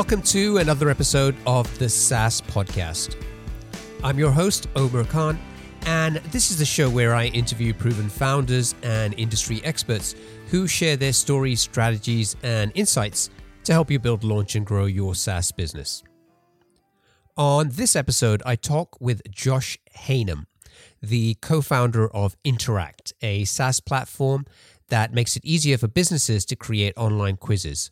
Welcome to another episode of the SaaS Podcast. I'm your host, Omer Khan, and this is the show where I interview proven founders and industry experts who share their stories, strategies, and insights to help you build, launch, and grow your SaaS business. On this episode, I talk with Josh Haynam, the co founder of Interact, a SaaS platform that makes it easier for businesses to create online quizzes.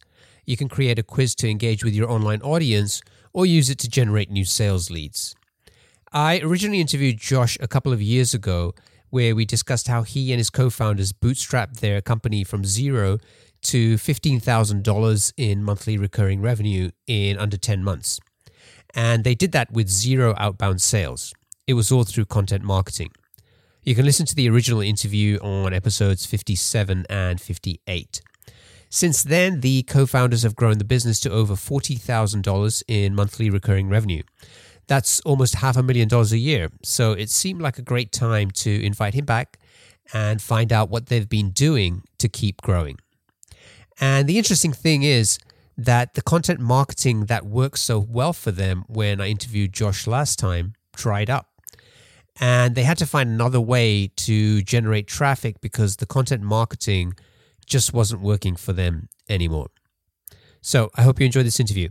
You can create a quiz to engage with your online audience or use it to generate new sales leads. I originally interviewed Josh a couple of years ago where we discussed how he and his co founders bootstrapped their company from zero to $15,000 in monthly recurring revenue in under 10 months. And they did that with zero outbound sales. It was all through content marketing. You can listen to the original interview on episodes 57 and 58. Since then, the co founders have grown the business to over $40,000 in monthly recurring revenue. That's almost half a million dollars a year. So it seemed like a great time to invite him back and find out what they've been doing to keep growing. And the interesting thing is that the content marketing that worked so well for them when I interviewed Josh last time dried up. And they had to find another way to generate traffic because the content marketing just wasn't working for them anymore. So I hope you enjoyed this interview.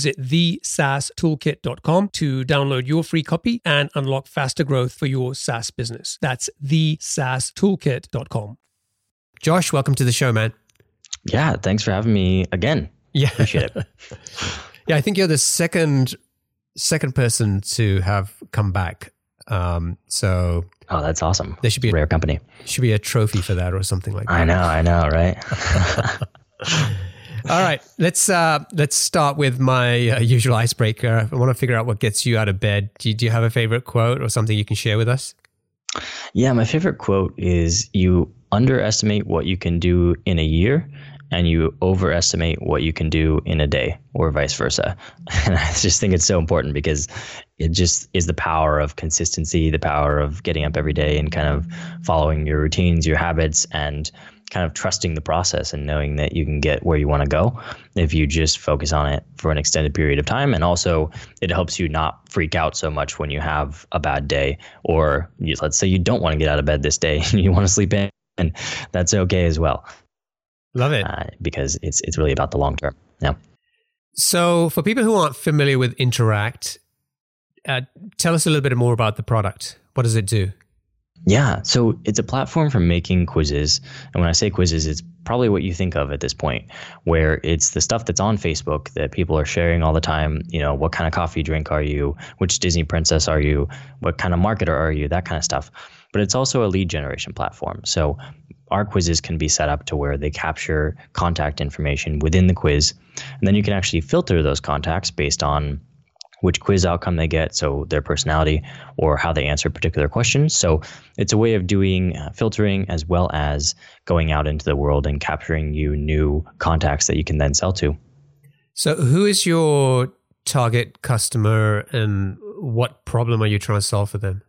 thesaastoolkit.com to download your free copy and unlock faster growth for your SaaS business. That's thesaastoolkit.com. Josh, welcome to the show, man. Yeah, thanks for having me again. Yeah. Appreciate it. yeah, I think you're the second second person to have come back. Um, so Oh, that's awesome. There should be a rare company. Should be a trophy for that or something like that. I know, I know, right? All right, let's uh, let's start with my uh, usual icebreaker. I want to figure out what gets you out of bed. Do you, do you have a favorite quote or something you can share with us? Yeah, my favorite quote is "You underestimate what you can do in a year, and you overestimate what you can do in a day, or vice versa." And I just think it's so important because it just is the power of consistency, the power of getting up every day and kind of following your routines, your habits, and kind of trusting the process and knowing that you can get where you want to go if you just focus on it for an extended period of time. And also, it helps you not freak out so much when you have a bad day, or you, let's say you don't want to get out of bed this day and you want to sleep in, and that's okay as well. Love it uh, because it's it's really about the long term. Yeah. So, for people who aren't familiar with Interact, uh, tell us a little bit more about the product. What does it do? Yeah, so it's a platform for making quizzes. And when I say quizzes, it's probably what you think of at this point, where it's the stuff that's on Facebook that people are sharing all the time. You know, what kind of coffee drink are you? Which Disney princess are you? What kind of marketer are you? That kind of stuff. But it's also a lead generation platform. So our quizzes can be set up to where they capture contact information within the quiz. And then you can actually filter those contacts based on which quiz outcome they get, so their personality or how they answer particular questions. So it's a way of doing uh, filtering as well as going out into the world and capturing you new contacts that you can then sell to. So, who is your target customer and what problem are you trying to solve for them?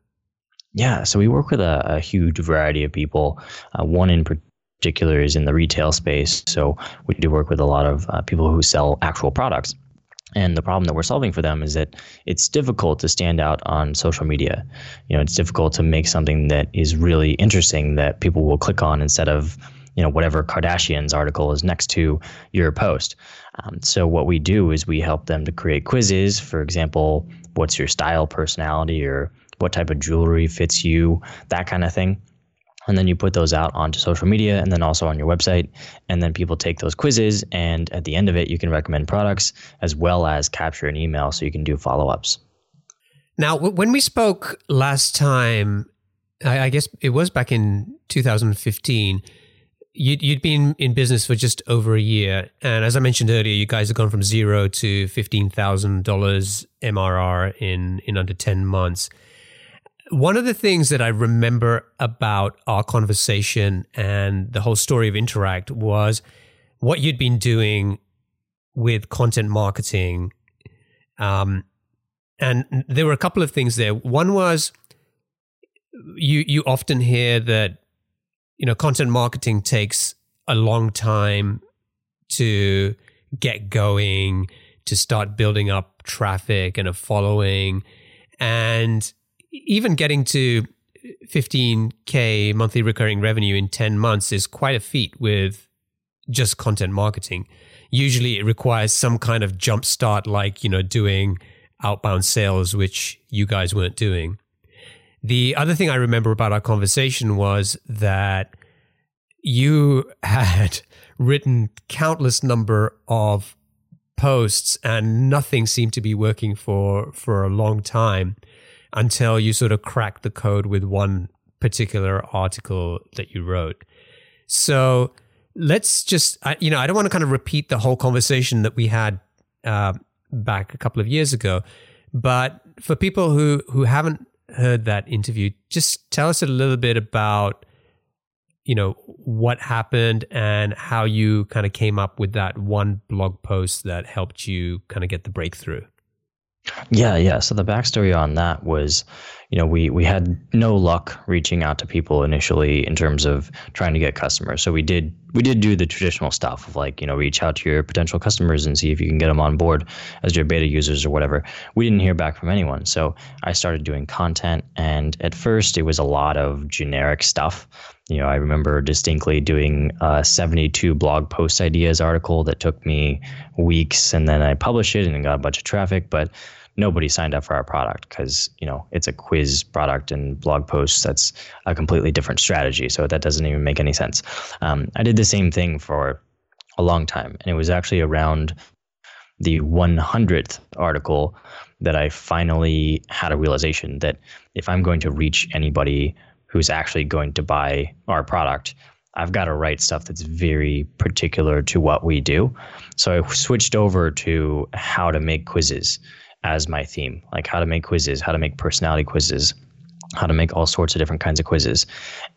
Yeah, so we work with a, a huge variety of people. Uh, one in particular is in the retail space. So we do work with a lot of uh, people who sell actual products. And the problem that we're solving for them is that it's difficult to stand out on social media. You know, it's difficult to make something that is really interesting that people will click on instead of, you know, whatever Kardashian's article is next to your post. Um, so what we do is we help them to create quizzes. For example, what's your style, personality, or what type of jewelry fits you, that kind of thing and then you put those out onto social media and then also on your website. And then people take those quizzes and at the end of it you can recommend products as well as capture an email so you can do follow-ups. Now when we spoke last time i guess it was back in 2015 You'd, you'd been in business for just over a year. And as I mentioned earlier, you guys have gone from zero to $15,000 MRR in, in under 10 months one of the things that I remember about our conversation and the whole story of Interact was what you'd been doing with content marketing. Um, and there were a couple of things there. One was you you often hear that you know content marketing takes a long time to get going, to start building up traffic and a following, and even getting to 15k monthly recurring revenue in 10 months is quite a feat with just content marketing. Usually it requires some kind of jump start like, you know, doing outbound sales which you guys weren't doing. The other thing I remember about our conversation was that you had written countless number of posts and nothing seemed to be working for for a long time until you sort of crack the code with one particular article that you wrote. So let's just, I, you know, I don't want to kind of repeat the whole conversation that we had uh, back a couple of years ago, but for people who who haven't heard that interview, just tell us a little bit about, you know, what happened and how you kind of came up with that one blog post that helped you kind of get the breakthrough. Yeah, yeah. So the backstory on that was, you know, we we had no luck reaching out to people initially in terms of trying to get customers. So we did we did do the traditional stuff of like, you know, reach out to your potential customers and see if you can get them on board as your beta users or whatever. We didn't hear back from anyone. So I started doing content and at first it was a lot of generic stuff. You know, I remember distinctly doing a 72 blog post ideas article that took me weeks and then I published it and got a bunch of traffic, but nobody signed up for our product because you know it's a quiz product and blog posts that's a completely different strategy so that doesn't even make any sense um, i did the same thing for a long time and it was actually around the 100th article that i finally had a realization that if i'm going to reach anybody who's actually going to buy our product I've got to write stuff that's very particular to what we do. So I switched over to how to make quizzes as my theme, like how to make quizzes, how to make personality quizzes, how to make all sorts of different kinds of quizzes.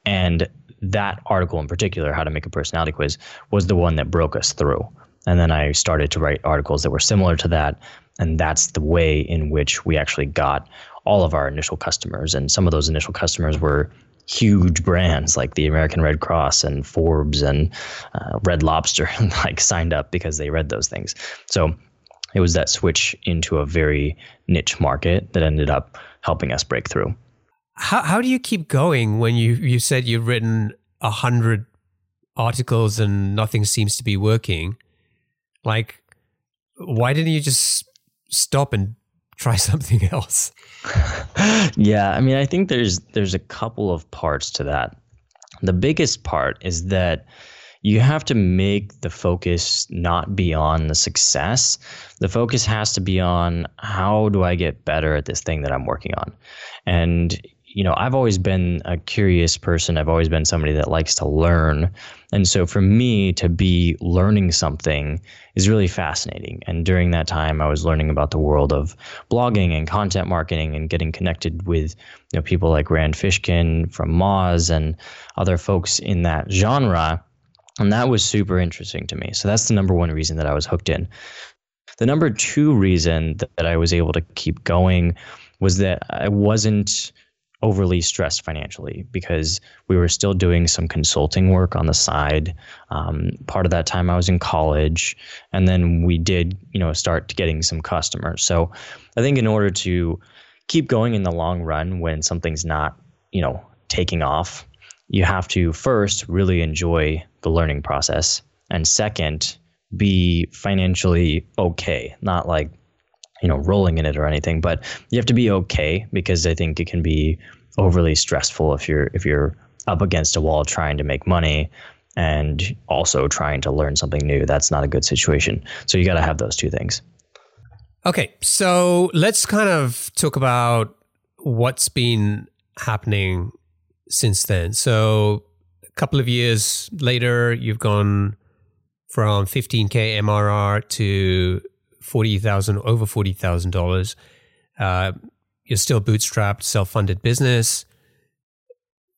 And that article in particular, how to make a personality quiz, was the one that broke us through. And then I started to write articles that were similar to that. And that's the way in which we actually got all of our initial customers. And some of those initial customers were huge brands like the American Red Cross and Forbes and uh, Red Lobster like signed up because they read those things. So it was that switch into a very niche market that ended up helping us break through. How how do you keep going when you you said you've written a hundred articles and nothing seems to be working? Like, why didn't you just stop and try something else? yeah, I mean, I think there's there's a couple of parts to that. The biggest part is that you have to make the focus not be on the success. The focus has to be on how do I get better at this thing that I'm working on. And you know, I've always been a curious person. I've always been somebody that likes to learn. And so for me to be learning something is really fascinating. And during that time, I was learning about the world of blogging and content marketing and getting connected with you know, people like Rand Fishkin from Moz and other folks in that genre. And that was super interesting to me. So that's the number one reason that I was hooked in. The number two reason that I was able to keep going was that I wasn't overly stressed financially because we were still doing some consulting work on the side. Um, part of that time I was in college, and then we did, you know, start getting some customers. So I think in order to keep going in the long run when something's not, you know, taking off, you have to first really enjoy the learning process, and second, be financially okay, not like you know rolling in it or anything but you have to be okay because i think it can be overly stressful if you're if you're up against a wall trying to make money and also trying to learn something new. That's not a good situation. So you got to have those two things. Okay so let's kind of talk about what's been happening since then. So couple of years later you've gone from 15k mrr to forty thousand over forty thousand uh, dollars. You're still bootstrapped, self-funded business.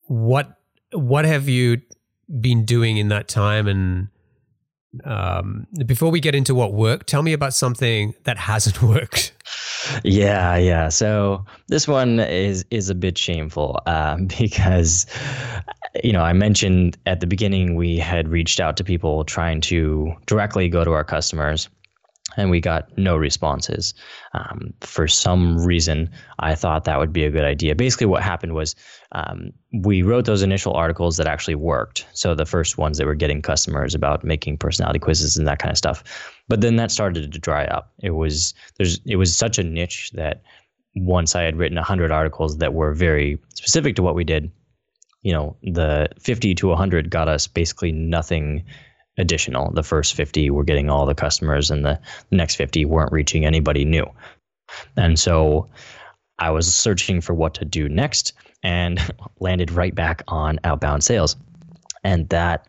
What what have you been doing in that time? And um, before we get into what worked, tell me about something that hasn't worked. Yeah, yeah. So this one is is a bit shameful um, because you know I mentioned at the beginning we had reached out to people trying to directly go to our customers and we got no responses. Um, for some reason, I thought that would be a good idea. Basically, what happened was um, we wrote those initial articles that actually worked. So the first ones that were getting customers about making personality quizzes and that kind of stuff. But then that started to dry up. It was there's it was such a niche that once I had written 100 articles that were very specific to what we did, you know, the 50 to 100 got us basically nothing additional. The first 50 were getting all the customers, and the next 50 weren't reaching anybody new. And so I was searching for what to do next and landed right back on outbound sales. And that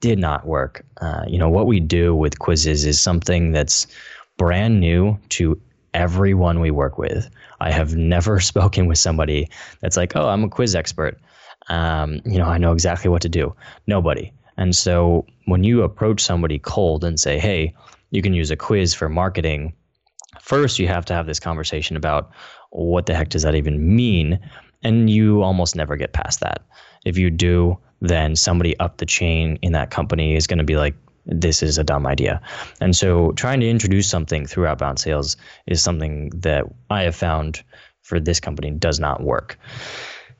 did not work. Uh, you know, what we do with quizzes is something that's brand new to everyone we work with. I have never spoken with somebody that's like, oh, I'm a quiz expert. Um, you know, I know exactly what to do. Nobody. And so when you approach somebody cold and say, hey, you can use a quiz for marketing, first you have to have this conversation about what the heck does that even mean? And you almost never get past that. If you do, then somebody up the chain in that company is going to be like, this is a dumb idea. And so trying to introduce something through outbound sales is something that I have found for this company does not work.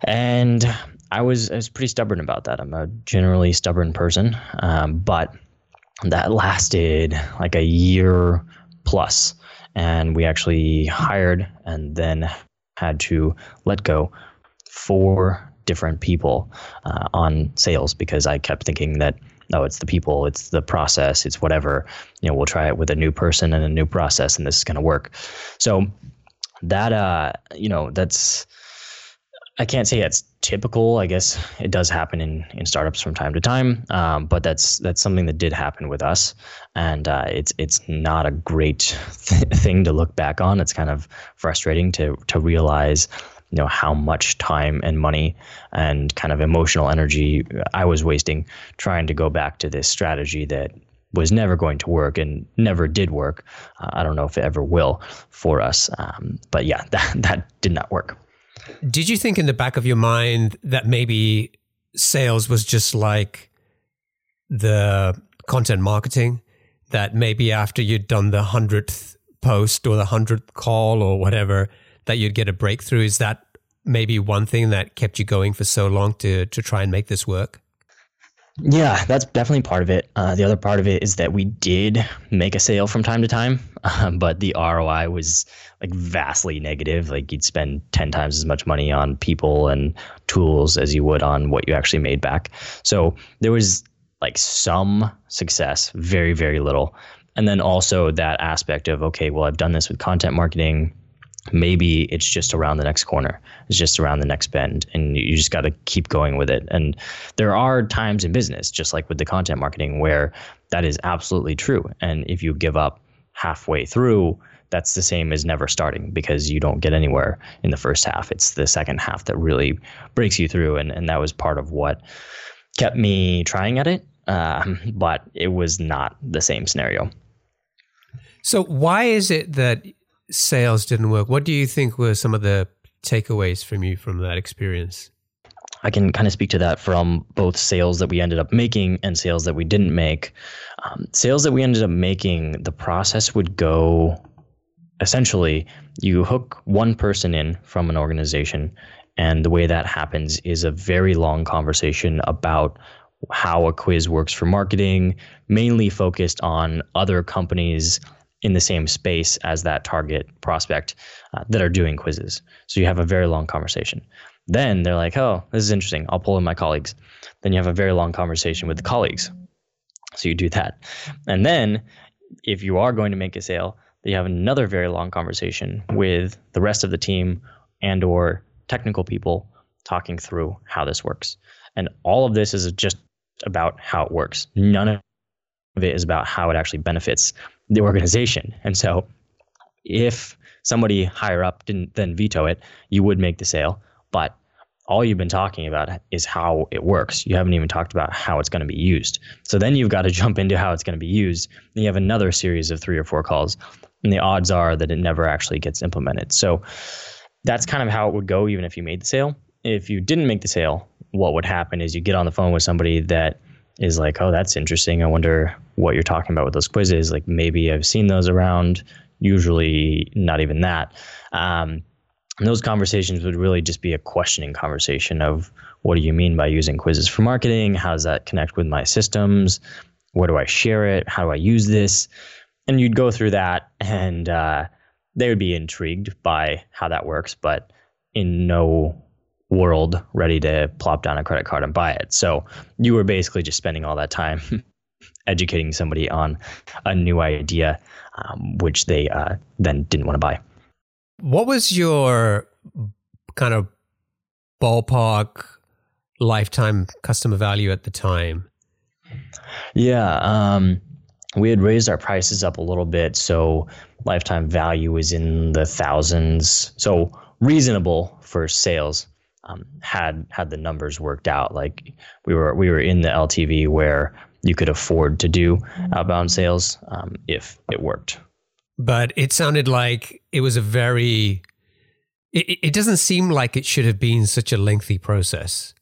And I was I was pretty stubborn about that. I'm a generally stubborn person, um, but that lasted like a year plus, and we actually hired and then had to let go four different people uh, on sales because I kept thinking that oh it's the people it's the process it's whatever you know we'll try it with a new person and a new process and this is going to work so that uh you know that's I can't say that's typical. I guess it does happen in, in startups from time to time, um, but that's that's something that did happen with us, and uh, it's it's not a great th- thing to look back on. It's kind of frustrating to to realize, you know, how much time and money and kind of emotional energy I was wasting trying to go back to this strategy that was never going to work and never did work. Uh, I don't know if it ever will for us, um, but yeah, that that did not work. Did you think in the back of your mind that maybe sales was just like the content marketing? That maybe after you'd done the hundredth post or the hundredth call or whatever, that you'd get a breakthrough? Is that maybe one thing that kept you going for so long to to try and make this work? Yeah, that's definitely part of it. Uh, the other part of it is that we did make a sale from time to time, uh, but the ROI was like vastly negative. Like you'd spend 10 times as much money on people and tools as you would on what you actually made back. So there was like some success, very, very little. And then also that aspect of, okay, well, I've done this with content marketing maybe it's just around the next corner it's just around the next bend and you just got to keep going with it and there are times in business just like with the content marketing where that is absolutely true and if you give up halfway through that's the same as never starting because you don't get anywhere in the first half it's the second half that really breaks you through and, and that was part of what kept me trying at it um, but it was not the same scenario so why is it that sales didn't work. What do you think were some of the takeaways from you from that experience? I can kind of speak to that from both sales that we ended up making and sales that we didn't make. Um, sales that we ended up making, the process would go essentially you hook one person in from an organization, and the way that happens is a very long conversation about how a quiz works for marketing, mainly focused on other companies' in the same space as that target prospect uh, that are doing quizzes. So you have a very long conversation. Then they're like, oh, this is interesting. I'll pull in my colleagues. Then you have a very long conversation with the colleagues. So you do that. And then if you are going to make a sale, you have another very long conversation with the rest of the team and or technical people talking through how this works. And all of this is just about how it works. None of it is about how it actually benefits the organization. And so if somebody higher up didn't then veto it, you would make the sale. But all you've been talking about is how it works. You haven't even talked about how it's going to be used. So then you've got to jump into how it's going to be used. Then you have another series of three or four calls, and the odds are that it never actually gets implemented. So that's kind of how it would go, even if you made the sale. If you didn't make the sale, what would happen is you get on the phone with somebody that is like, oh, that's interesting. I wonder what you're talking about with those quizzes. Like maybe I've seen those around. Usually, not even that. Um, and those conversations would really just be a questioning conversation of what do you mean by using quizzes for marketing? How does that connect with my systems? Where do I share it? How do I use this? And you'd go through that, and uh, they would be intrigued by how that works, but in no world ready to plop down a credit card and buy it. So you were basically just spending all that time educating somebody on a new idea, um, which they uh, then didn't want to buy. What was your kind of ballpark lifetime customer value at the time? Yeah, um, we had raised our prices up a little bit, so lifetime value was in the thousands. So reasonable for sales um, had had the numbers worked out. Like we were we were in the LTV where you could afford to do outbound sales um, if it worked. But it sounded like it was a very. It, it doesn't seem like it should have been such a lengthy process,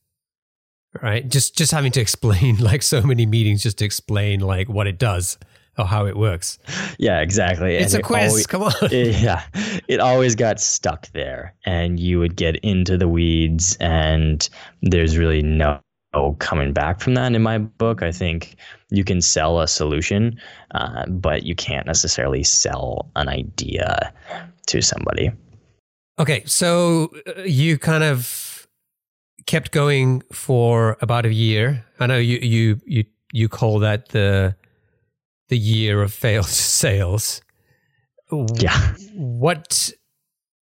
right? Just just having to explain like so many meetings just to explain like what it does or how it works. Yeah, exactly. It's and a it quiz. Always, Come on. It, yeah. It always got stuck there and you would get into the weeds and there's really no coming back from that in my book. I think you can sell a solution, uh, but you can't necessarily sell an idea to somebody. Okay, so uh, you kind of kept going for about a year. I know you you you you call that the the year of failed sales. Yeah. What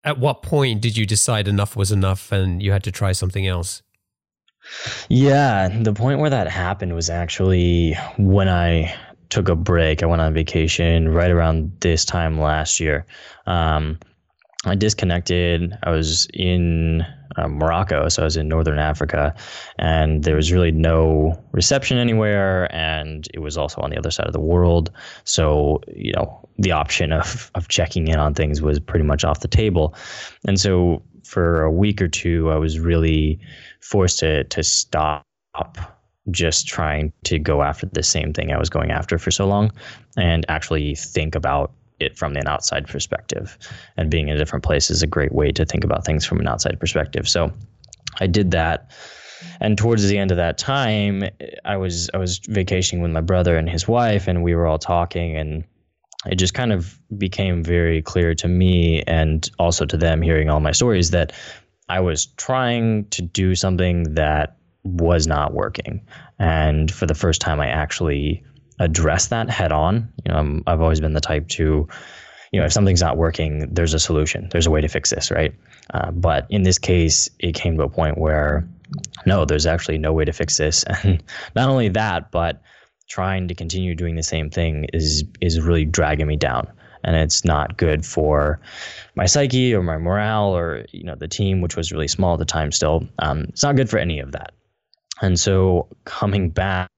at what point did you decide enough was enough and you had to try something else? Yeah, the point where that happened was actually when I took a break. I went on vacation right around this time last year. Um, I disconnected. I was in uh, Morocco, so I was in northern Africa, and there was really no reception anywhere, and it was also on the other side of the world. So you know, the option of of checking in on things was pretty much off the table, and so for a week or two, I was really forced to to stop just trying to go after the same thing I was going after for so long, and actually think about it from an outside perspective. And being in a different place is a great way to think about things from an outside perspective. So I did that. and towards the end of that time, I was I was vacationing with my brother and his wife, and we were all talking, and it just kind of became very clear to me and also to them hearing all my stories that I was trying to do something that was not working. And for the first time, I actually addressed that head on. You know, i have always been the type to, you know, if something's not working, there's a solution. There's a way to fix this, right? Uh, but in this case, it came to a point where no, there's actually no way to fix this. And not only that, but trying to continue doing the same thing is is really dragging me down. And it's not good for my psyche or my morale or you know the team which was really small at the time still. Um, it's not good for any of that. And so coming back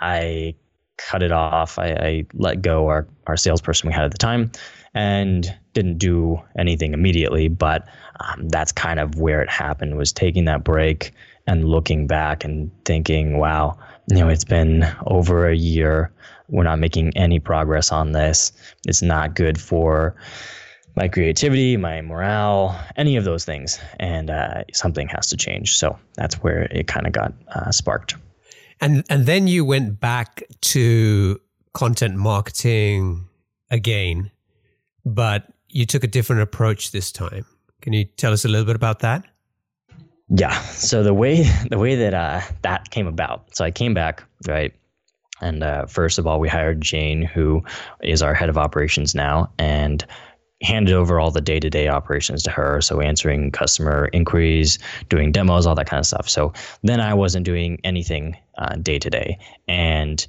i cut it off. I, I let go our, our salesperson we had at the time and didn't do anything immediately. But um, that's kind of where it happened was taking that break and looking back and thinking wow you know, it's been over a year. We're not making any progress on this. It's not good for my creativity, my morale, any of those things. And uh, something has to change. So that's where it kind of got uh, sparked. And and then you went back to content marketing again, but you took a different approach this time. Can you tell us a little bit about that? Yeah. So the way the way that uh, that came about. So I came back right, and uh, first of all, we hired Jane, who is our head of operations now, and handed over all the day to day operations to her. So answering customer inquiries, doing demos, all that kind of stuff. So then I wasn't doing anything day to day, and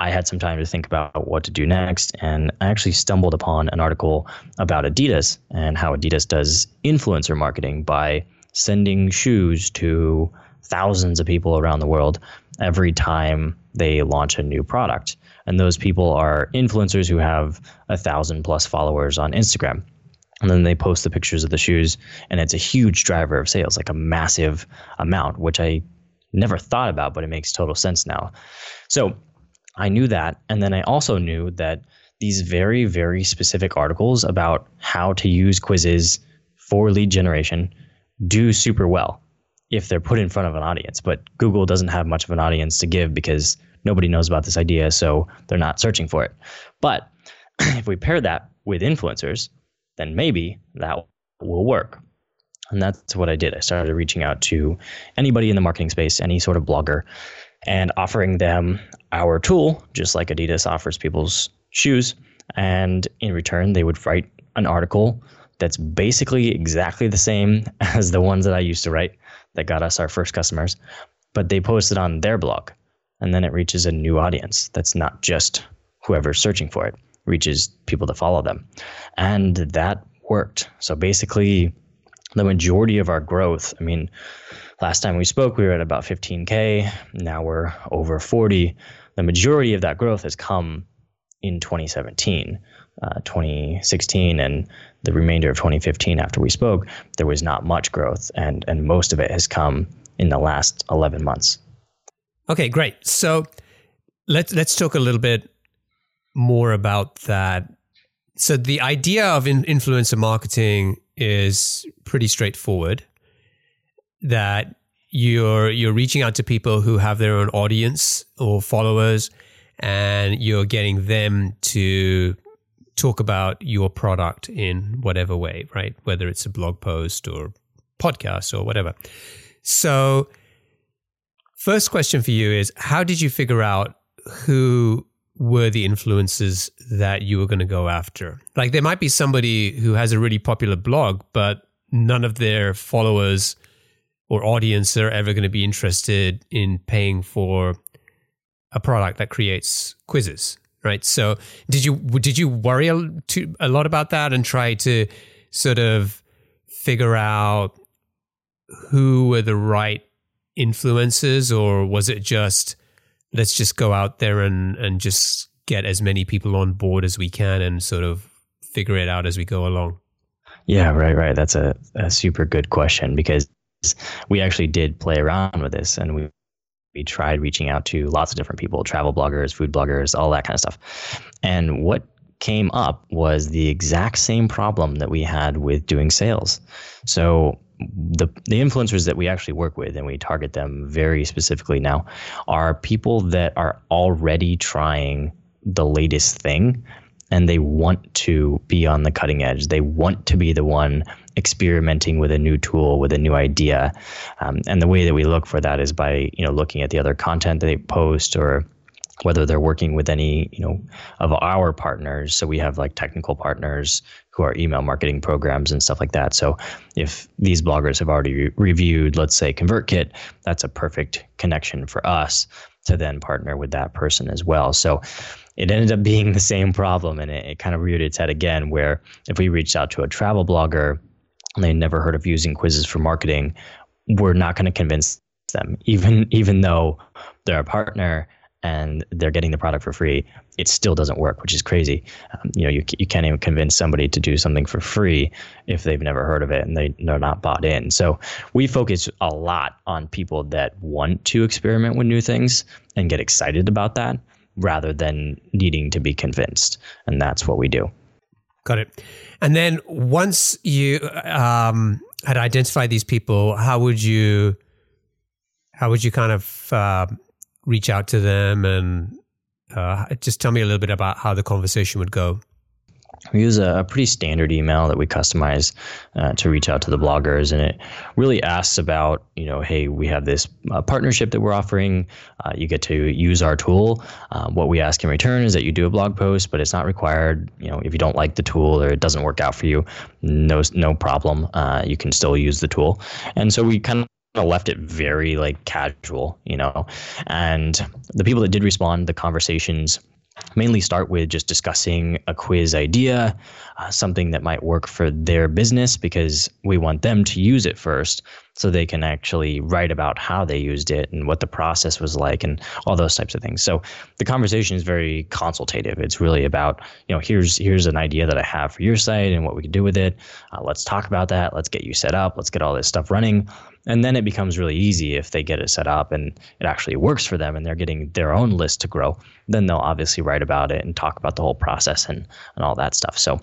I had some time to think about what to do next, and I actually stumbled upon an article about Adidas and how Adidas does influencer marketing by sending shoes to thousands of people around the world every time they launch a new product. And those people are influencers who have a thousand plus followers on Instagram. And then they post the pictures of the shoes, and it's a huge driver of sales, like a massive amount, which I never thought about, but it makes total sense now. So I knew that. And then I also knew that these very, very specific articles about how to use quizzes for lead generation do super well if they're put in front of an audience. But Google doesn't have much of an audience to give because nobody knows about this idea, so they're not searching for it. But if we pair that with influencers, then maybe that will work. And that's what I did. I started reaching out to anybody in the marketing space, any sort of blogger, and offering them our tool, just like Adidas offers people's shoes. And in return, they would write an article that's basically exactly the same as the ones that I used to write that got us our first customers, but they post it on their blog. And then it reaches a new audience that's not just whoever's searching for it, reaches people to follow them. And that worked. So basically, the majority of our growth, I mean, last time we spoke, we were at about 15K. Now we're over 40. The majority of that growth has come in 2017, uh, 2016, and the remainder of 2015 after we spoke, there was not much growth, and and most of it has come in the last 11 months. Okay, great. So let's let's talk a little bit more about that. So the idea of in- influencer marketing is pretty straightforward. That you're you're reaching out to people who have their own audience or followers, and you're getting them to talk about your product in whatever way, right? Whether it's a blog post or podcast or whatever. So, first question for you is how did you figure out who were the influencers that you were going to go after? Like, there might be somebody who has a really popular blog, but none of their followers or audience are ever going to be interested in paying for a product that creates quizzes right? So did you did you worry a, a lot about that and try to sort of figure out who were the right influences, or was it just let's just go out there and and just get as many people on board as we can and sort of figure it out as we go along? Yeah, right, right. That's a, a super good question because we actually did play around with this and we we tried reaching out to lots of different people, travel bloggers, food bloggers, all that kind of stuff. And what came up was the exact same problem that we had with doing sales. So the the influencers that we actually work with and we target them very specifically now are people that are already trying the latest thing and they want to be on the cutting edge. They want to be the one experimenting with a new tool, with a new idea. Um, and the way that we look for that is by you know looking at the other content that they post or whether they're working with any you know of our partners. So we have like technical partners who are email marketing programs and stuff like that. So if these bloggers have already re- reviewed let's say convertkit that's a perfect connection for us to then partner with that person as well. So it ended up being the same problem and it, it kind of reared its head again where if we reached out to a travel blogger they never heard of using quizzes for marketing we're not going to convince them even even though they're a partner and they're getting the product for free, it still doesn't work, which is crazy. Um, you know, you, you can't even convince somebody to do something for free if they've never heard of it and they, they're not bought in. So we focus a lot on people that want to experiment with new things and get excited about that rather than needing to be convinced. And that's what we do. Got it. And then once you um, had identified these people, how would you, how would you kind of, uh, reach out to them and uh, just tell me a little bit about how the conversation would go. We use a, a pretty standard email that we customize uh, to reach out to the bloggers, and it really asks about, you know, hey, we have this uh, partnership that we're offering. Uh, you get to use our tool. Uh, what we ask in return is that you do a blog post, but it's not required. You know, if you don't like the tool or it doesn't work out for you, no, no problem. Uh, you can still use the tool. And so we kind of left it very like casual, you know. And the people that did respond, the conversations mainly start with just discussing a quiz idea, uh, something that might work for their business because we want them to use it first so they can actually write about how they used it and what the process was like and all those types of things. So the conversation is very consultative. It's really about, you know, here's here's an idea that I have for your site and what we can do with it. Uh, let's talk about that. Let's get you set up. Let's get all this stuff running. And then it becomes really easy if they get it set up and it actually works for them and they're getting their own list to grow. Then they'll obviously write about it and talk about the whole process and, and all that stuff. So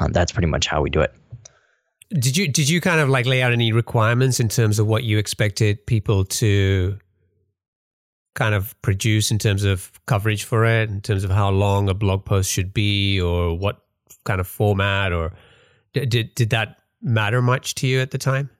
um, that's pretty much how we do it. Did you did you kind of like lay out any requirements in terms of what you expected people to kind of produce in terms of coverage for it, in terms of how long a blog post should be, or what kind of format, or did did that matter much to you at the time?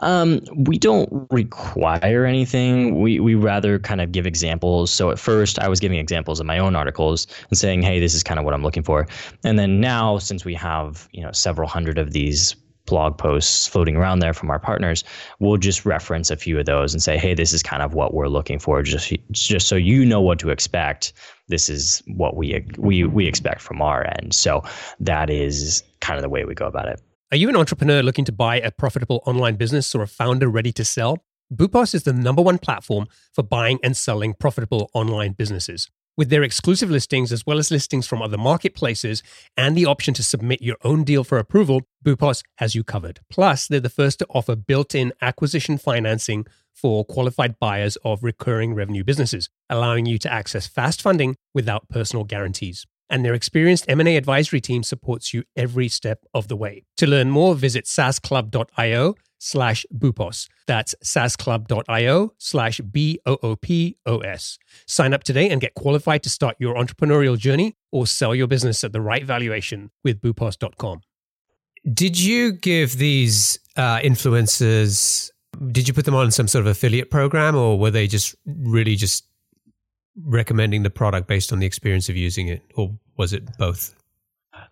Um, we don't require anything. We we rather kind of give examples. So at first, I was giving examples of my own articles and saying, "Hey, this is kind of what I'm looking for." And then now, since we have you know several hundred of these blog posts floating around there from our partners, we'll just reference a few of those and say, "Hey, this is kind of what we're looking for." Just just so you know what to expect. This is what we we we expect from our end. So that is kind of the way we go about it. Are you an entrepreneur looking to buy a profitable online business or a founder ready to sell? Boopos is the number one platform for buying and selling profitable online businesses. With their exclusive listings, as well as listings from other marketplaces, and the option to submit your own deal for approval, Boopos has you covered. Plus, they're the first to offer built in acquisition financing for qualified buyers of recurring revenue businesses, allowing you to access fast funding without personal guarantees and their experienced M&A advisory team supports you every step of the way. To learn more, visit saasclub.io slash boopos. That's saasclub.io slash B-O-O-P-O-S. Sign up today and get qualified to start your entrepreneurial journey or sell your business at the right valuation with boopos.com. Did you give these uh, influencers, did you put them on some sort of affiliate program or were they just really just recommending the product based on the experience of using it, or was it both?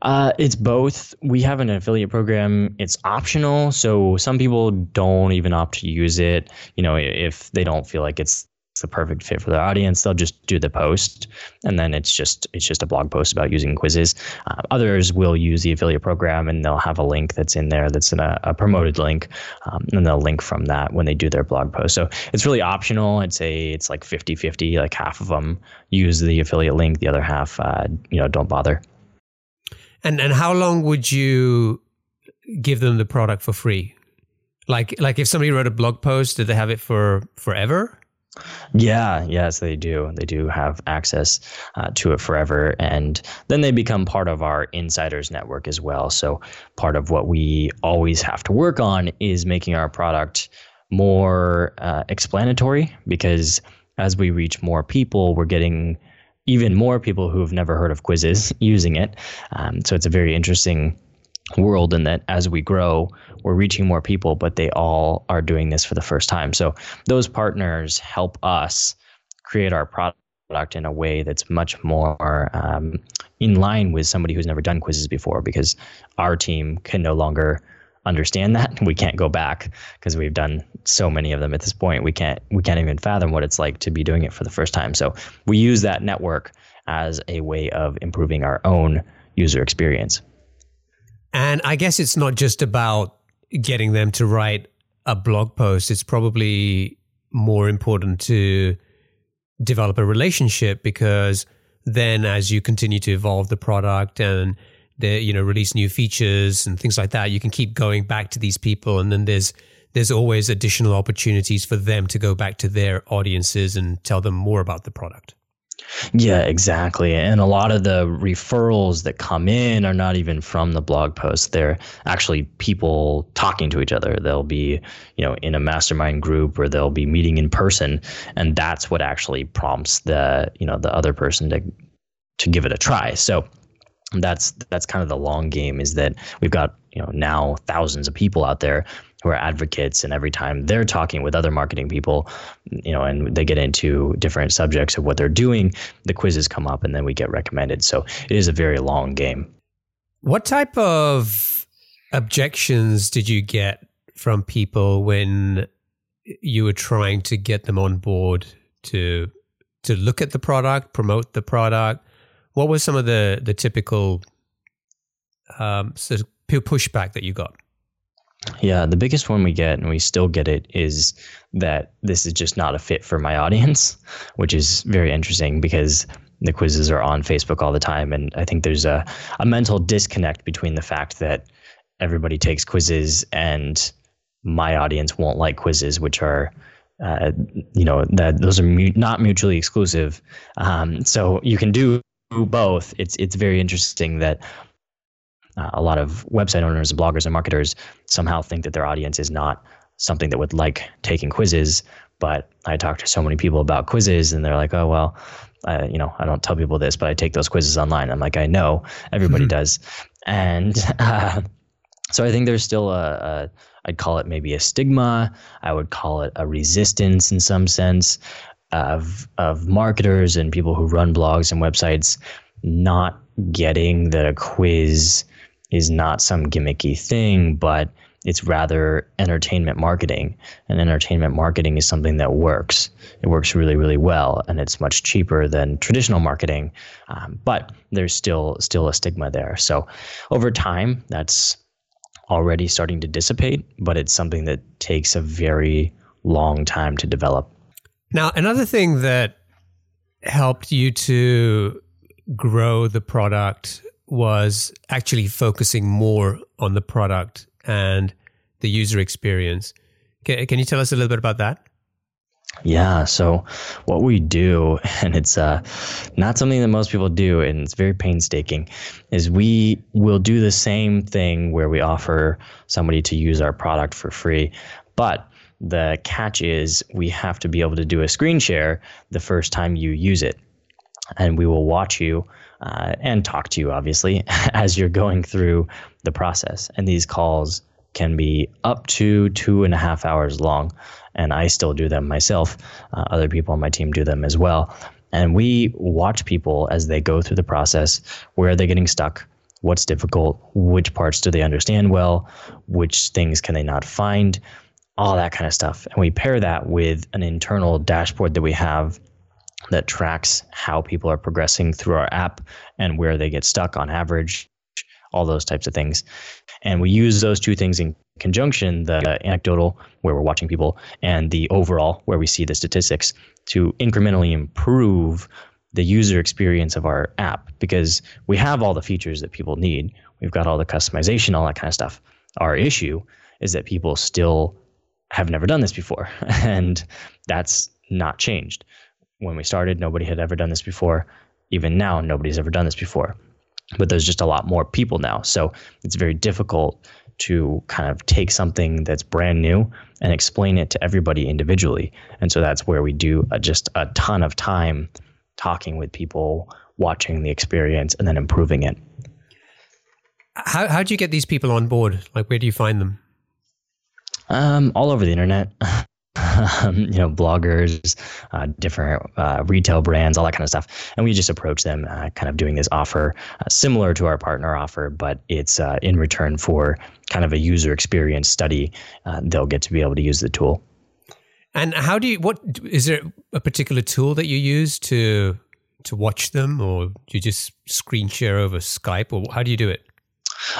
Uh, it's both. We have an affiliate program. It's optional, so some people don't even opt to use it. You know, if they don't feel like it's the perfect fit for their audience, they'll just do the post, and then it's just it's just a blog post about using quizzes. Uh, others will use the affiliate program, and they'll have a link that's in there that's in a, a promoted link, um, and they'll link from that when they do their blog post. So it's really optional. I'd say it's like 50-50, Like half of them use the affiliate link, the other half, uh, you know, don't bother. And and how long would you give them the product for free? Like like if somebody wrote a blog post, did they have it for forever? Yeah, yes, they do. They do have access uh, to it forever. And then they become part of our insiders network as well. So, part of what we always have to work on is making our product more uh, explanatory because as we reach more people, we're getting even more people who have never heard of quizzes using it. Um, so, it's a very interesting world in that as we grow, we're reaching more people, but they all are doing this for the first time. So those partners help us create our product in a way that's much more um, in line with somebody who's never done quizzes before because our team can no longer understand that. We can't go back because we've done so many of them at this point. We can't we can't even fathom what it's like to be doing it for the first time. So we use that network as a way of improving our own user experience. And I guess it's not just about getting them to write a blog post. It's probably more important to develop a relationship because then as you continue to evolve the product and the, you know release new features and things like that, you can keep going back to these people and then there's there's always additional opportunities for them to go back to their audiences and tell them more about the product. Yeah, exactly. And a lot of the referrals that come in are not even from the blog post. They're actually people talking to each other. They'll be, you know, in a mastermind group or they'll be meeting in person, and that's what actually prompts the, you know, the other person to to give it a try. So that's that's kind of the long game is that we've got, you know, now thousands of people out there who are advocates and every time they're talking with other marketing people you know and they get into different subjects of what they're doing the quizzes come up and then we get recommended. So it is a very long game. What type of objections did you get from people when you were trying to get them on board to to look at the product promote the product? What was some of the the typical um, sort of pushback that you got yeah, the biggest one we get, and we still get it, is that this is just not a fit for my audience, which is very interesting because the quizzes are on Facebook all the time. And I think there's a, a mental disconnect between the fact that everybody takes quizzes and my audience won't like quizzes, which are, uh, you know, that those are mu- not mutually exclusive. Um, so you can do both. It's it's very interesting that uh, a lot of website owners, and bloggers, and marketers somehow think that their audience is not something that would like taking quizzes. But I talk to so many people about quizzes, and they're like, "Oh well, uh, you know, I don't tell people this, but I take those quizzes online." I'm like, "I know, everybody mm-hmm. does," and uh, so I think there's still a, a, I'd call it maybe a stigma. I would call it a resistance in some sense of of marketers and people who run blogs and websites not getting that a quiz is not some gimmicky thing, but it's rather entertainment marketing. And entertainment marketing is something that works. It works really, really well, and it's much cheaper than traditional marketing. Um, but there's still still a stigma there. So over time, that's already starting to dissipate, but it's something that takes a very long time to develop. Now, another thing that helped you to grow the product was actually focusing more on the product and the user experience. Can, can you tell us a little bit about that? Yeah. So what we do, and it's uh, not something that most people do, and it's very painstaking, is we will do the same thing where we offer somebody to use our product for free, but the catch is we have to be able to do a screen share the first time you use it, and we will watch you uh, and talk to you, obviously, as you're going through the process. And these calls can be up to two and a half hours long. And I still do them myself. Uh, other people on my team do them as well. And we watch people as they go through the process. Where are they getting stuck? What's difficult? Which parts do they understand well? Which things can they not find? All that kind of stuff. And we pair that with an internal dashboard that we have that tracks how people are progressing through our app and where they get stuck on average, all those types of things. And we use those two things in conjunction the anecdotal, where we're watching people, and the overall, where we see the statistics, to incrementally improve the user experience of our app because we have all the features that people need. We've got all the customization, all that kind of stuff. Our issue is that people still have never done this before. And that's not changed. When we started, nobody had ever done this before. Even now, nobody's ever done this before. But there's just a lot more people now. So it's very difficult to kind of take something that's brand new and explain it to everybody individually. And so that's where we do a, just a ton of time talking with people, watching the experience, and then improving it. How how do you get these people on board? Like, where do you find them? Um, all over the internet. you know, bloggers, uh, different uh, retail brands, all that kind of stuff. And we just approach them, uh, kind of doing this offer uh, similar to our partner offer, but it's uh, in return for kind of a user experience study. Uh, they'll get to be able to use the tool. And how do you? What is there a particular tool that you use to to watch them, or do you just screen share over Skype, or how do you do it?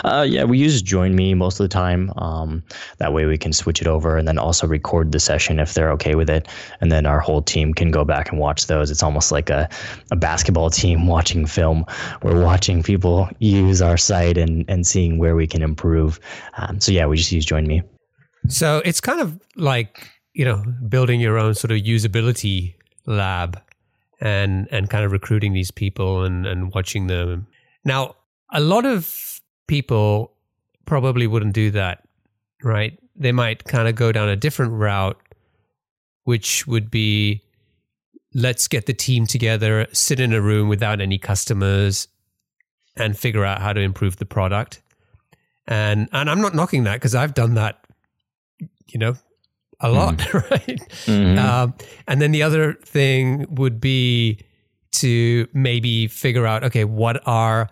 Uh, yeah, we use Join.Me most of the time. Um, that way we can switch it over and then also record the session if they're okay with it. And then our whole team can go back and watch those. It's almost like a, a basketball team watching film. We're watching people use our site and, and seeing where we can improve. Um, so, yeah, we just use Join.Me. So it's kind of like, you know, building your own sort of usability lab and and kind of recruiting these people and, and watching them. Now, a lot of people probably wouldn't do that, right? They might kind of go down a different route, which would be let's get the team together, sit in a room without any customers, and figure out how to improve the product. And and I'm not knocking that because I've done that, you know, a lot, mm. right? Mm-hmm. Um, and then the other thing would be to maybe figure out, okay, what are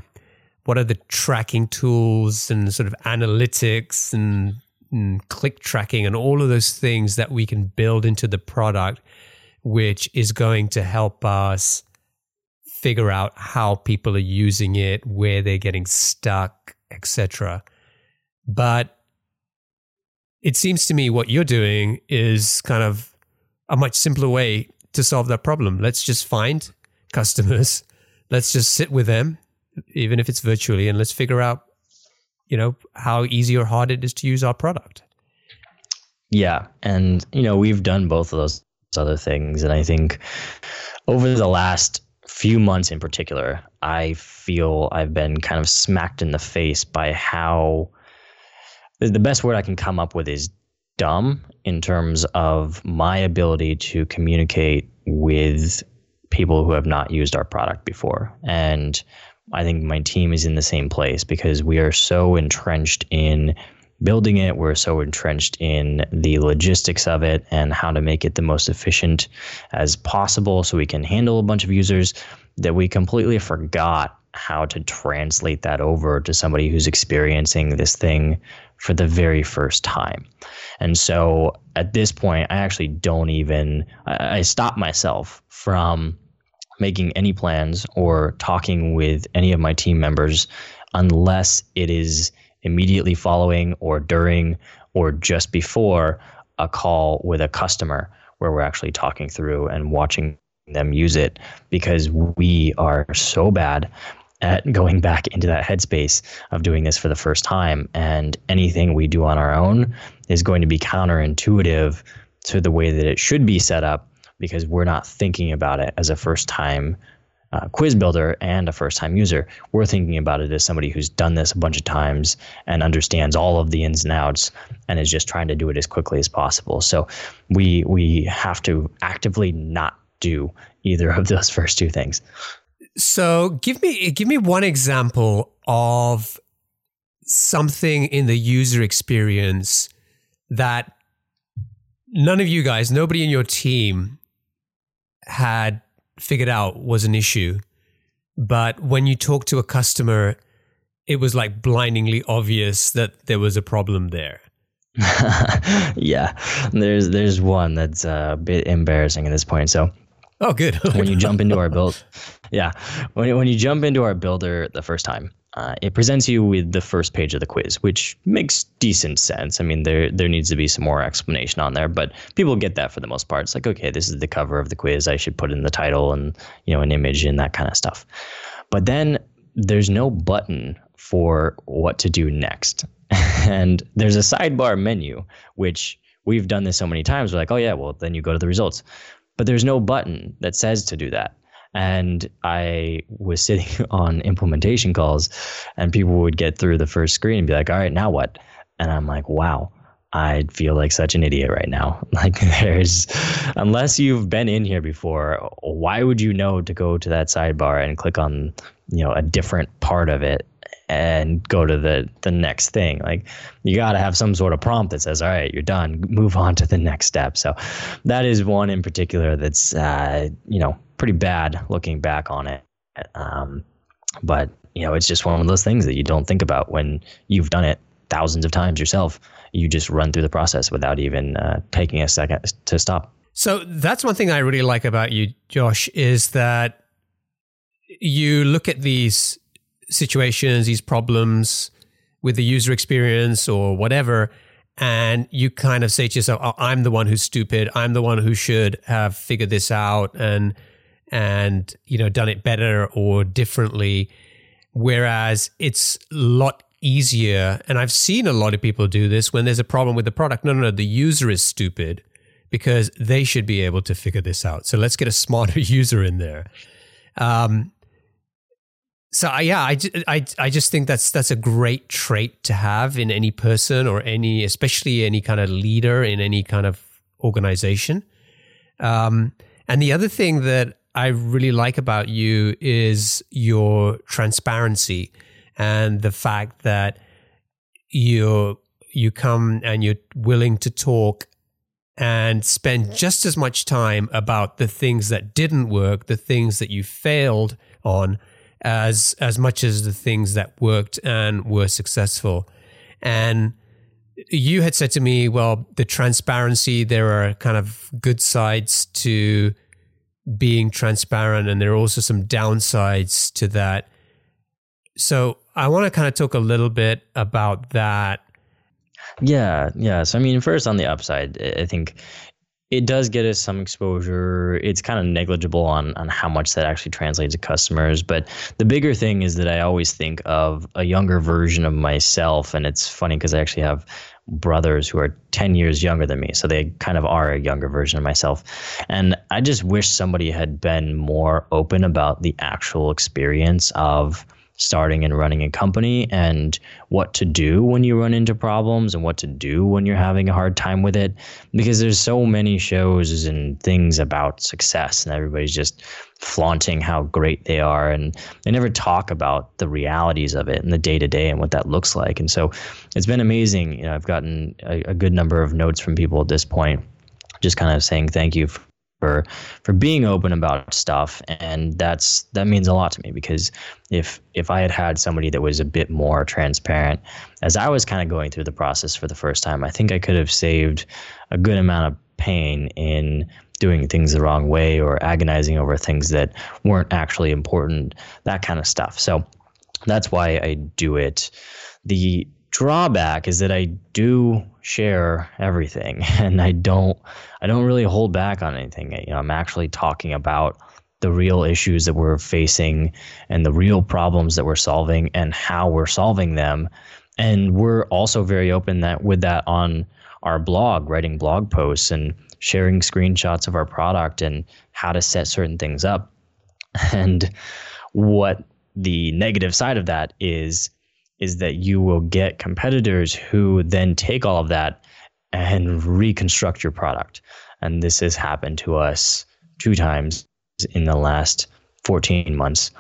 what are the tracking tools and sort of analytics and, and click tracking and all of those things that we can build into the product, which is going to help us figure out how people are using it, where they're getting stuck, etc. But it seems to me what you're doing is kind of a much simpler way to solve that problem. Let's just find customers. Let's just sit with them even if it's virtually, and let's figure out, you know, how easy or hard it is to use our product. Yeah, and you know, we've done both of those other things, and I think over the last few months in particular, I feel I've been kind of smacked in the face by how the best word I can come up with is dumb in terms of my ability to communicate with people who have not used our product before. And I think my team is in the same place because we are so entrenched in building it. We're so entrenched in the logistics of it and how to make it the most efficient as possible so we can handle a bunch of users that we completely forgot how to translate that over to somebody who's experiencing this thing for the very first time. And so at this point, I actually don't even, I, I stop myself from making any plans or talking with any of my team members unless it is immediately following or during or just before a call with a customer where we're actually talking through and watching them use it because we are so bad at going back into that headspace of doing this for the first time. And anything we do on our own is going to be counterintuitive to the way that it should be set up because we're not thinking about it as a first time uh, quiz builder and a first time user. We're thinking about it as somebody who's done this a bunch of times and understands all of the ins and outs and is just trying to do it as quickly as possible. So we we have to actively not do either of those first two things. So give me give me one example of something in the user experience that none of you guys, nobody in your team had figured out was an issue. But when you talk to a customer, it was like blindingly obvious that there was a problem there. yeah, there's there's one that's uh, a bit embarrassing at this point. So, oh, good. when you jump into our build, yeah, when when you jump into our builder the first time, uh, it presents you with the first page of the quiz, which makes decent sense. I mean, there there needs to be some more explanation on there, but people get that for the most part. It's like, okay, this is the cover of the quiz. I should put in the title and you know an image and that kind of stuff. But then there's no button for what to do next, and there's a sidebar menu which we've done this so many times. We're like, oh yeah, well then you go to the results. but there's no button that says to do that. And I was sitting on implementation calls, and people would get through the first screen and be like, all right, now what? And I'm like, wow, I feel like such an idiot right now. Like, there's, unless you've been in here before, why would you know to go to that sidebar and click on, you know, a different part of it and go to the the next thing. Like you got to have some sort of prompt that says, "All right, you're done. Move on to the next step." So that is one in particular that's uh, you know pretty bad looking back on it. Um, but you know, it's just one of those things that you don't think about when you've done it thousands of times yourself. You just run through the process without even uh, taking a second to stop. So that's one thing I really like about you, Josh, is that you look at these situations, these problems with the user experience or whatever, and you kind of say to yourself, oh, "I'm the one who's stupid. I'm the one who should have figured this out and and you know done it better or differently." Whereas it's a lot easier, and I've seen a lot of people do this when there's a problem with the product. No, no, no, the user is stupid because they should be able to figure this out. So let's get a smarter user in there. Um, so uh, yeah, I, I, I just think that's that's a great trait to have in any person or any, especially any kind of leader in any kind of organization. Um, and the other thing that I really like about you is your transparency and the fact that you you come and you're willing to talk and spend mm-hmm. just as much time about the things that didn't work, the things that you failed on as as much as the things that worked and were successful. And you had said to me, well, the transparency, there are kind of good sides to being transparent, and there are also some downsides to that. So I want to kind of talk a little bit about that. Yeah, yeah. So I mean, first on the upside, I think it does get us some exposure. It's kind of negligible on on how much that actually translates to customers. But the bigger thing is that I always think of a younger version of myself, and it's funny because I actually have brothers who are 10 years younger than me. So they kind of are a younger version of myself. And i just wish somebody had been more open about the actual experience of starting and running a company and what to do when you run into problems and what to do when you're having a hard time with it. Because there's so many shows and things about success and everybody's just flaunting how great they are and they never talk about the realities of it and the day to day and what that looks like. And so it's been amazing. You know I've gotten a, a good number of notes from people at this point just kind of saying thank you for for being open about stuff. And that's that means a lot to me because if if I had had somebody that was a bit more transparent as I was kind of going through the process for the first time I think I could have saved a good amount of pain in doing things the wrong way or agonizing over things that weren't actually important that kind of stuff. So that's why I do it. The drawback is that I do share everything and I don't I don't really hold back on anything. You know, I'm actually talking about the real issues that we're facing and the real problems that we're solving and how we're solving them. And we're also very open that with that on our blog, writing blog posts and sharing screenshots of our product and how to set certain things up. And what the negative side of that is is that you will get competitors who then take all of that and reconstruct your product. And this has happened to us two times in the last 14 months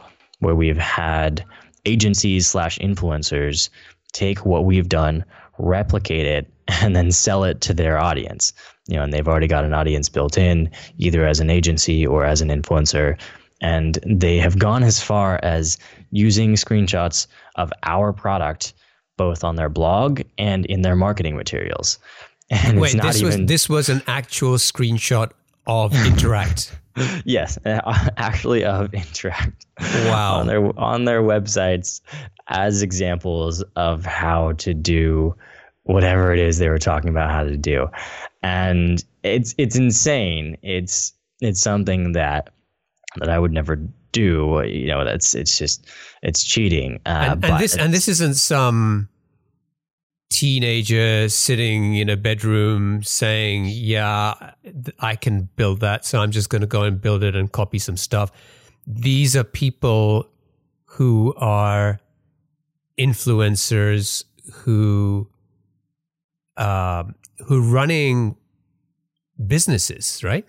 where we've had agencies slash influencers take what we've done, replicate it, and then sell it to their audience. You know, and they've already got an audience built in, either as an agency or as an influencer. And they have gone as far as using screenshots of our product both on their blog and in their marketing materials. And Wait, this even... was this was an actual screenshot of Interact. yes, actually of Interact. Wow. on their on their websites as examples of how to do whatever it is they were talking about how to do. And it's it's insane. It's it's something that that I would never do. You know, that's it's just it's cheating. Uh, and, and this and this isn't some teenager sitting in a bedroom saying, Yeah, I can build that. So I'm just going to go and build it and copy some stuff. These are people who are influencers who uh, who running businesses, right?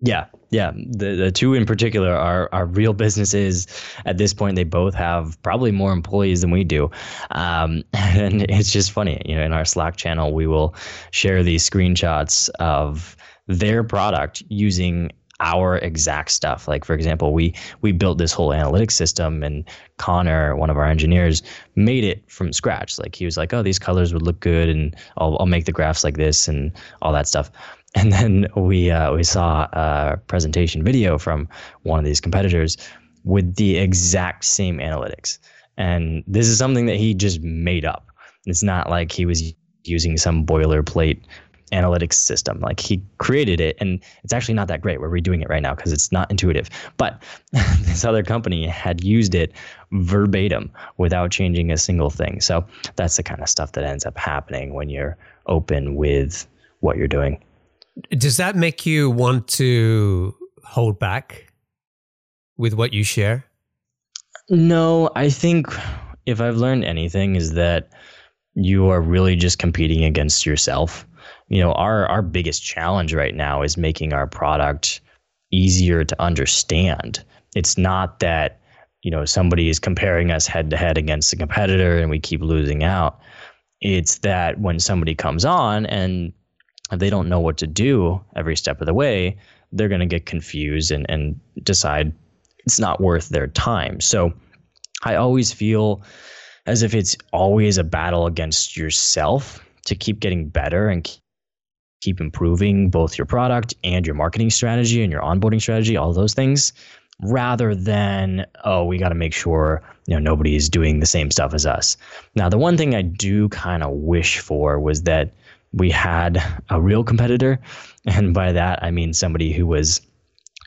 Yeah, yeah. The the two in particular are are real businesses. At this point, they both have probably more employees than we do, um, and it's just funny. You know, in our Slack channel, we will share these screenshots of their product using our exact stuff. Like for example, we we built this whole analytics system, and Connor, one of our engineers, made it from scratch. Like he was like, "Oh, these colors would look good, and I'll I'll make the graphs like this and all that stuff." And then we uh, we saw a presentation video from one of these competitors with the exact same analytics. And this is something that he just made up. It's not like he was using some boilerplate analytics system. Like he created it, and it's actually not that great. We're redoing it right now because it's not intuitive. But this other company had used it verbatim without changing a single thing. So that's the kind of stuff that ends up happening when you're open with what you're doing. Does that make you want to hold back with what you share? No, I think if I've learned anything is that you are really just competing against yourself. You know, our our biggest challenge right now is making our product easier to understand. It's not that, you know, somebody is comparing us head to head against a competitor and we keep losing out. It's that when somebody comes on and if they don't know what to do every step of the way, they're going to get confused and, and decide it's not worth their time. So I always feel as if it's always a battle against yourself to keep getting better and keep improving both your product and your marketing strategy and your onboarding strategy, all those things, rather than, oh, we got to make sure you know nobody's doing the same stuff as us. Now, the one thing I do kind of wish for was that we had a real competitor. And by that, I mean somebody who was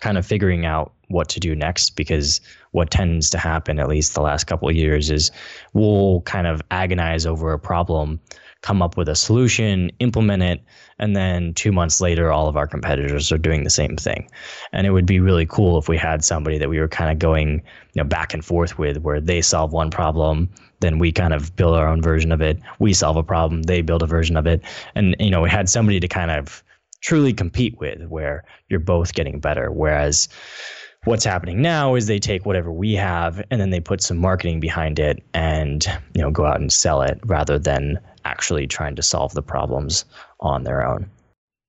kind of figuring out what to do next because what tends to happen, at least the last couple of years, is we'll kind of agonize over a problem, come up with a solution, implement it, and then two months later, all of our competitors are doing the same thing. And it would be really cool if we had somebody that we were kind of going you know, back and forth with, where they solve one problem, then we kind of build our own version of it. We solve a problem, they build a version of it, and you know, we had somebody to kind of truly compete with, where you're both getting better. Whereas what's happening now is they take whatever we have and then they put some marketing behind it and you know go out and sell it rather than actually trying to solve the problems on their own.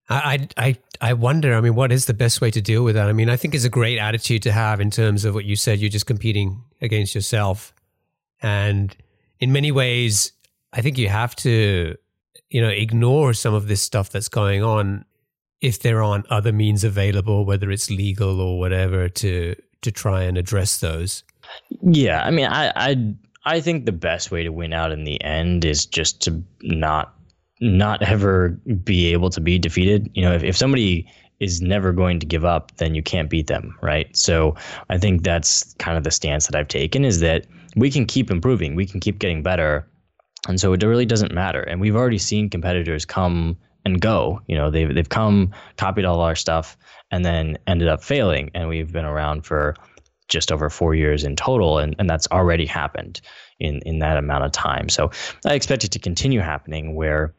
I, I I wonder. I mean, what is the best way to deal with that? I mean, I think it's a great attitude to have in terms of what you said. You're just competing against yourself, and in many ways, I think you have to, you know, ignore some of this stuff that's going on if there aren't other means available, whether it's legal or whatever, to to try and address those. Yeah, I mean, I I I think the best way to win out in the end is just to not not ever be able to be defeated. You know, if, if somebody is never going to give up, then you can't beat them, right? So I think that's kind of the stance that I've taken is that we can keep improving, we can keep getting better. And so it really doesn't matter. And we've already seen competitors come and go. You know, they've they've come, copied all our stuff, and then ended up failing. And we've been around for just over four years in total, and, and that's already happened in in that amount of time. So I expect it to continue happening where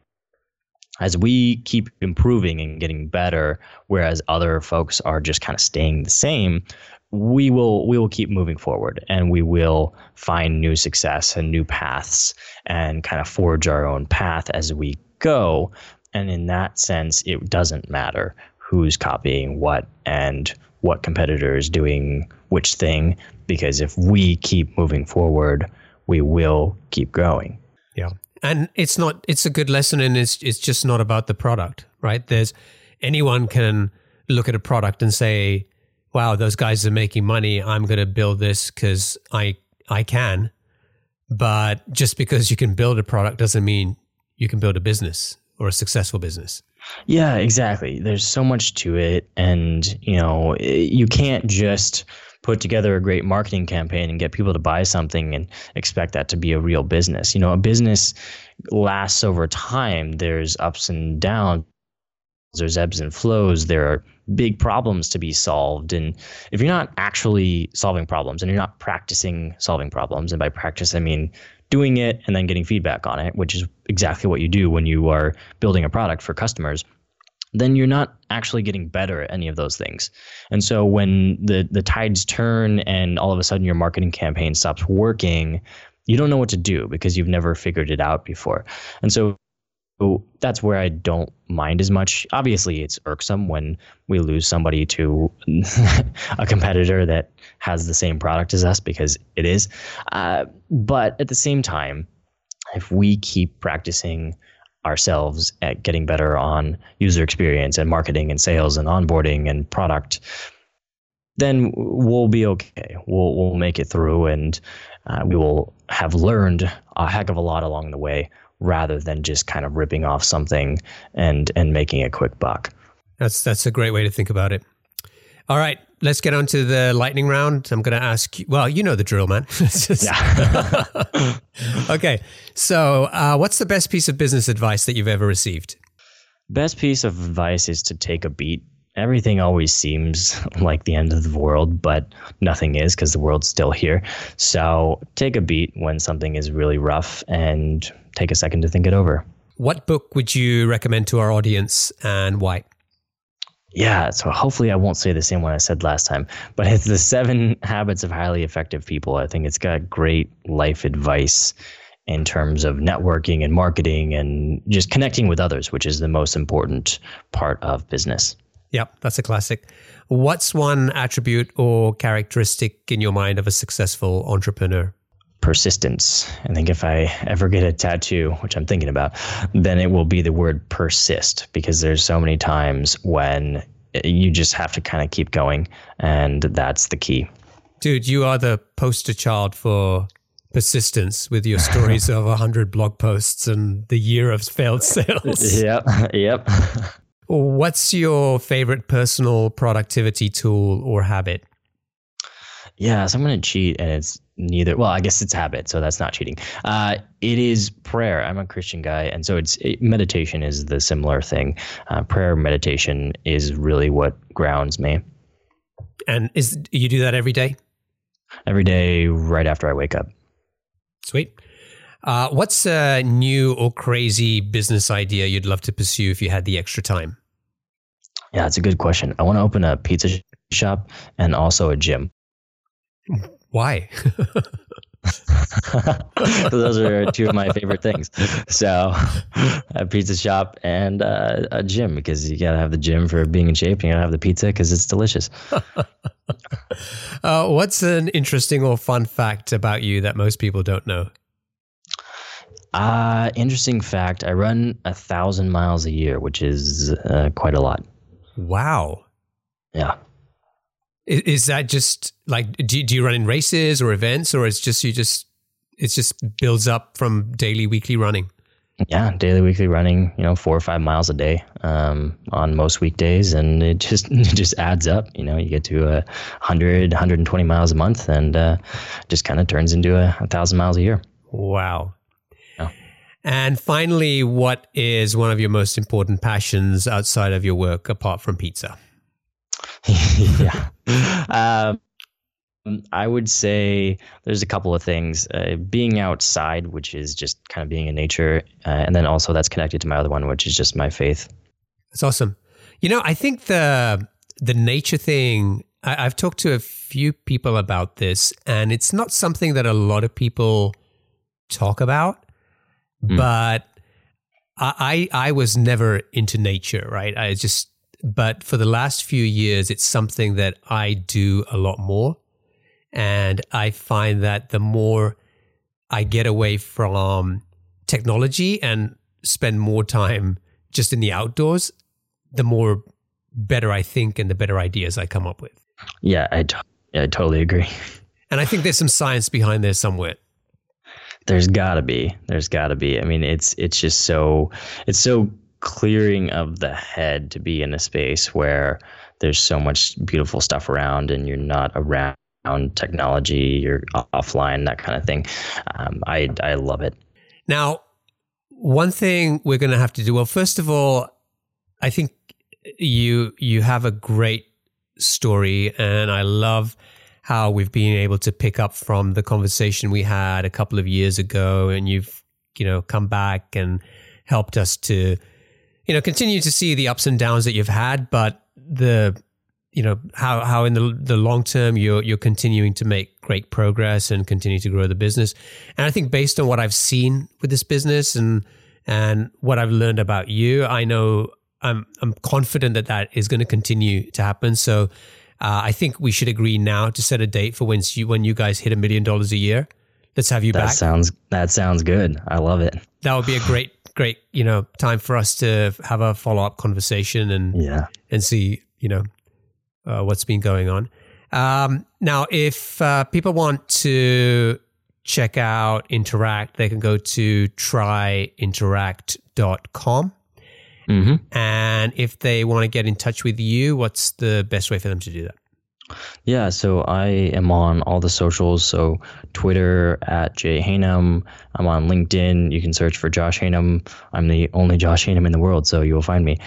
as we keep improving and getting better, whereas other folks are just kind of staying the same, we will we will keep moving forward and we will find new success and new paths and kind of forge our own path as we go. And in that sense, it doesn't matter who's copying what and what competitor is doing which thing, because if we keep moving forward, we will keep growing. Yeah. And it's not it's a good lesson and it's it's just not about the product, right? There's anyone can look at a product and say, "Wow, those guys are making money. I'm going to build this cuz I I can." But just because you can build a product doesn't mean you can build a business or a successful business. Yeah, exactly. There's so much to it and, you know, eh, you can't just put together a great marketing campaign and get people to buy something and expect that to be a real business. You know, a business lasts over time. There's ups and downs. There's ebbs and flows. There are big problems to be solved. And if you're not actually solving problems and you're not practicing solving problems, and by practice, I mean doing it and then getting feedback on it, which is exactly what you do when you are building a product for customers, then you're not actually getting better at any of those things. And so when the the tides turn and all of a sudden your marketing campaign stops working, you don't know what to do because you've never figured it out before. And so that's where I don't mind as much. Obviously, it's irksome when we lose somebody to a competitor that has the same product as us because it is. Uh, but at the same time, if we keep practicing ourselves at getting better on user experience and marketing and sales and onboarding and product, then we'll be okay. We'll we'll make it through, and uh, we will have learned a heck of a lot along the way, rather than just kind of ripping off something and and making a quick buck. That's that's a great way to think about it. All right, let's get on to the lightning round. I'm going to ask you, well, you know the drill, man. yeah. okay. So, uh, what's the best piece of business advice that you've ever received? Best piece of advice is to take a beat. Everything always seems like the end of the world, but nothing is because the world's still here. So, take a beat when something is really rough and take a second to think it over. What book would you recommend to our audience and why? Yeah, so hopefully I won't say the same one I said last time, but it's the seven habits of highly effective people. I think it's got great life advice in terms of networking and marketing and just connecting with others, which is the most important part of business. Yep, that's a classic. What's one attribute or characteristic in your mind of a successful entrepreneur? persistence. I think if I ever get a tattoo, which I'm thinking about, then it will be the word persist because there's so many times when you just have to kind of keep going and that's the key. Dude, you are the poster child for persistence with your stories of 100 blog posts and the year of failed sales. Yep. Yep. What's your favorite personal productivity tool or habit? Yeah, so I'm going to cheat, and it's neither. Well, I guess it's habit, so that's not cheating. Uh, it is prayer. I'm a Christian guy, and so it's it, meditation is the similar thing. Uh, prayer, meditation is really what grounds me. And is you do that every day? Every day, right after I wake up. Sweet. Uh, what's a new or crazy business idea you'd love to pursue if you had the extra time? Yeah, it's a good question. I want to open a pizza shop and also a gym. Why? Those are two of my favorite things. So, a pizza shop and uh, a gym because you gotta have the gym for being in shape. And you gotta have the pizza because it's delicious. uh, what's an interesting or fun fact about you that most people don't know? Uh, interesting fact: I run a thousand miles a year, which is uh, quite a lot. Wow. Yeah. Is that just like do do you run in races or events, or it's just you just it's just builds up from daily, weekly running? Yeah, daily, weekly running. You know, four or five miles a day um, on most weekdays, and it just it just adds up. You know, you get to a 100, 120 miles a month, and uh, just kind of turns into a, a thousand miles a year. Wow. And finally, what is one of your most important passions outside of your work, apart from pizza? yeah. Um, I would say there's a couple of things. Uh, being outside, which is just kind of being in nature, uh, and then also that's connected to my other one, which is just my faith. That's awesome. You know, I think the the nature thing. I, I've talked to a few people about this, and it's not something that a lot of people talk about. Mm. But I, I was never into nature, right? I just but for the last few years, it's something that I do a lot more. And I find that the more I get away from technology and spend more time just in the outdoors, the more better I think and the better ideas I come up with. Yeah, I, t- yeah, I totally agree. And I think there's some science behind there somewhere. There's got to be. There's got to be. I mean, it's it's just so it's so clearing of the head to be in a space where there's so much beautiful stuff around and you're not around around technology, you're offline, that kind of thing. Um, I I love it. Now, one thing we're going to have to do. Well, first of all, I think you you have a great story, and I love how we've been able to pick up from the conversation we had a couple of years ago, and you've you know come back and helped us to you know continue to see the ups and downs that you've had, but the you know how how in the the long term you're you're continuing to make great progress and continue to grow the business. And I think based on what I've seen with this business and and what I've learned about you, I know I'm I'm confident that that is going to continue to happen. So uh, I think we should agree now to set a date for when you when you guys hit a million dollars a year. Let's have you that back. sounds that sounds good. I love it. That would be a great great you know time for us to have a follow up conversation and Yeah. and see you know uh, what's been going on. Um, now, if uh, people want to check out Interact, they can go to tryinteract.com. hmm And if they want to get in touch with you, what's the best way for them to do that? Yeah, so I am on all the socials. So Twitter at Jay Haynam. I'm on LinkedIn. You can search for Josh Haynam. I'm the only Josh Haynam in the world, so you will find me.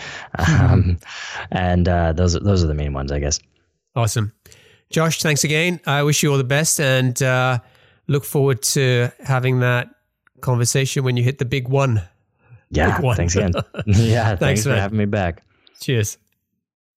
Um, and uh, those those are the main ones, I guess. Awesome. Josh, thanks again. I wish you all the best and uh, look forward to having that conversation when you hit the big one. Yeah, thanks again. yeah, thanks, for having me back. Cheers.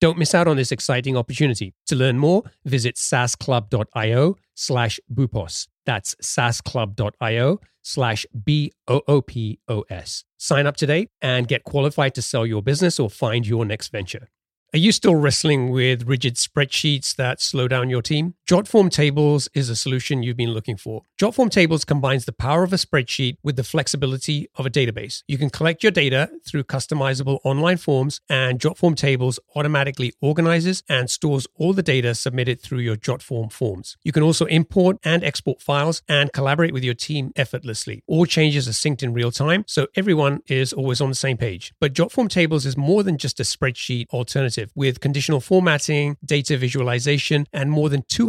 Don't miss out on this exciting opportunity. To learn more, visit saasclub.io slash boopos. That's saasclub.io slash B-O-O-P-O-S. Sign up today and get qualified to sell your business or find your next venture. Are you still wrestling with rigid spreadsheets that slow down your team? Jotform Tables is a solution you've been looking for. Jotform Tables combines the power of a spreadsheet with the flexibility of a database. You can collect your data through customizable online forms, and Jotform Tables automatically organizes and stores all the data submitted through your Jotform forms. You can also import and export files and collaborate with your team effortlessly. All changes are synced in real time, so everyone is always on the same page. But Jotform Tables is more than just a spreadsheet alternative. With conditional formatting, data visualization, and more than